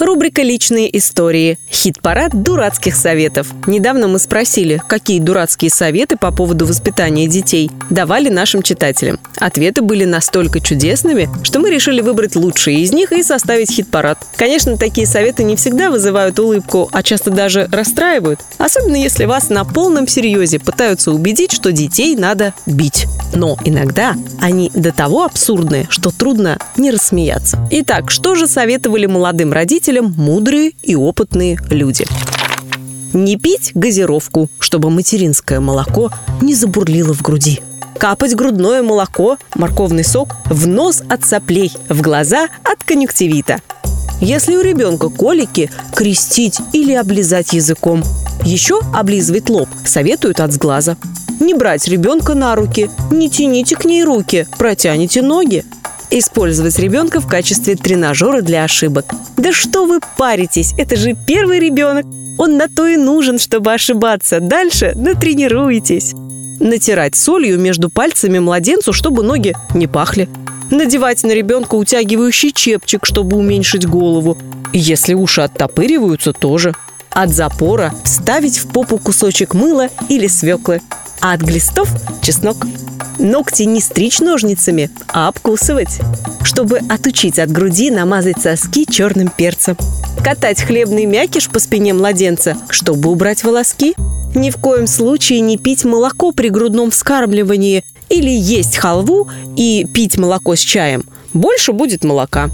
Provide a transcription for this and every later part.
Рубрика «Личные истории». Хит-парад дурацких советов. Недавно мы спросили, какие дурацкие советы по поводу воспитания детей давали нашим читателям. Ответы были настолько чудесными, что мы решили выбрать лучшие из них и составить хит-парад. Конечно, такие советы не всегда вызывают улыбку, а часто даже расстраивают. Особенно если вас на полном серьезе пытаются убедить, что детей надо бить. Но иногда они до того абсурдны, что трудно не рассмеяться. Итак, что же советовали молодым родителям родителям мудрые и опытные люди. Не пить газировку, чтобы материнское молоко не забурлило в груди. Капать грудное молоко, морковный сок в нос от соплей, в глаза от конъюнктивита. Если у ребенка колики, крестить или облизать языком. Еще облизывать лоб советуют от сглаза. Не брать ребенка на руки, не тяните к ней руки, протяните ноги. Использовать ребенка в качестве тренажера для ошибок. Да что вы паритесь, это же первый ребенок. Он на то и нужен, чтобы ошибаться. Дальше натренируйтесь. Натирать солью между пальцами младенцу, чтобы ноги не пахли. Надевать на ребенка утягивающий чепчик, чтобы уменьшить голову. Если уши оттопыриваются, тоже. От запора вставить в попу кусочек мыла или свеклы. А от глистов – чеснок. Ногти не стричь ножницами, а обкусывать. Чтобы отучить от груди намазать соски черным перцем. Катать хлебный мякиш по спине младенца, чтобы убрать волоски. Ни в коем случае не пить молоко при грудном вскармливании или есть халву и пить молоко с чаем. Больше будет молока.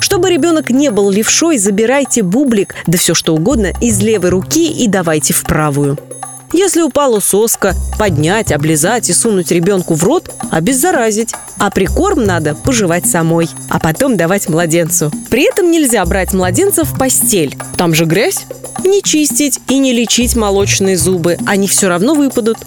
Чтобы ребенок не был левшой, забирайте бублик, да все что угодно, из левой руки и давайте в правую. Если упала соска, поднять, облизать и сунуть ребенку в рот, обеззаразить. А прикорм надо пожевать самой, а потом давать младенцу. При этом нельзя брать младенца в постель. Там же грязь. Не чистить и не лечить молочные зубы, они все равно выпадут.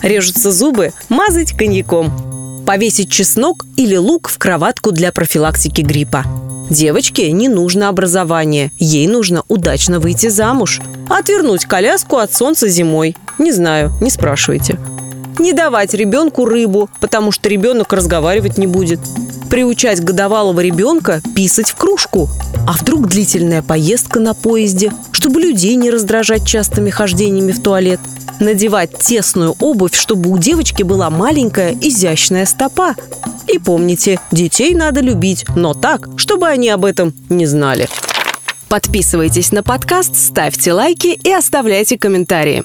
Режутся зубы, мазать коньяком. Повесить чеснок или лук в кроватку для профилактики гриппа. Девочке не нужно образование, ей нужно удачно выйти замуж. Отвернуть коляску от солнца зимой. Не знаю, не спрашивайте. Не давать ребенку рыбу, потому что ребенок разговаривать не будет. Приучать годовалого ребенка писать в кружку. А вдруг длительная поездка на поезде, чтобы людей не раздражать частыми хождениями в туалет – надевать тесную обувь, чтобы у девочки была маленькая изящная стопа. И помните, детей надо любить, но так, чтобы они об этом не знали. Подписывайтесь на подкаст, ставьте лайки и оставляйте комментарии.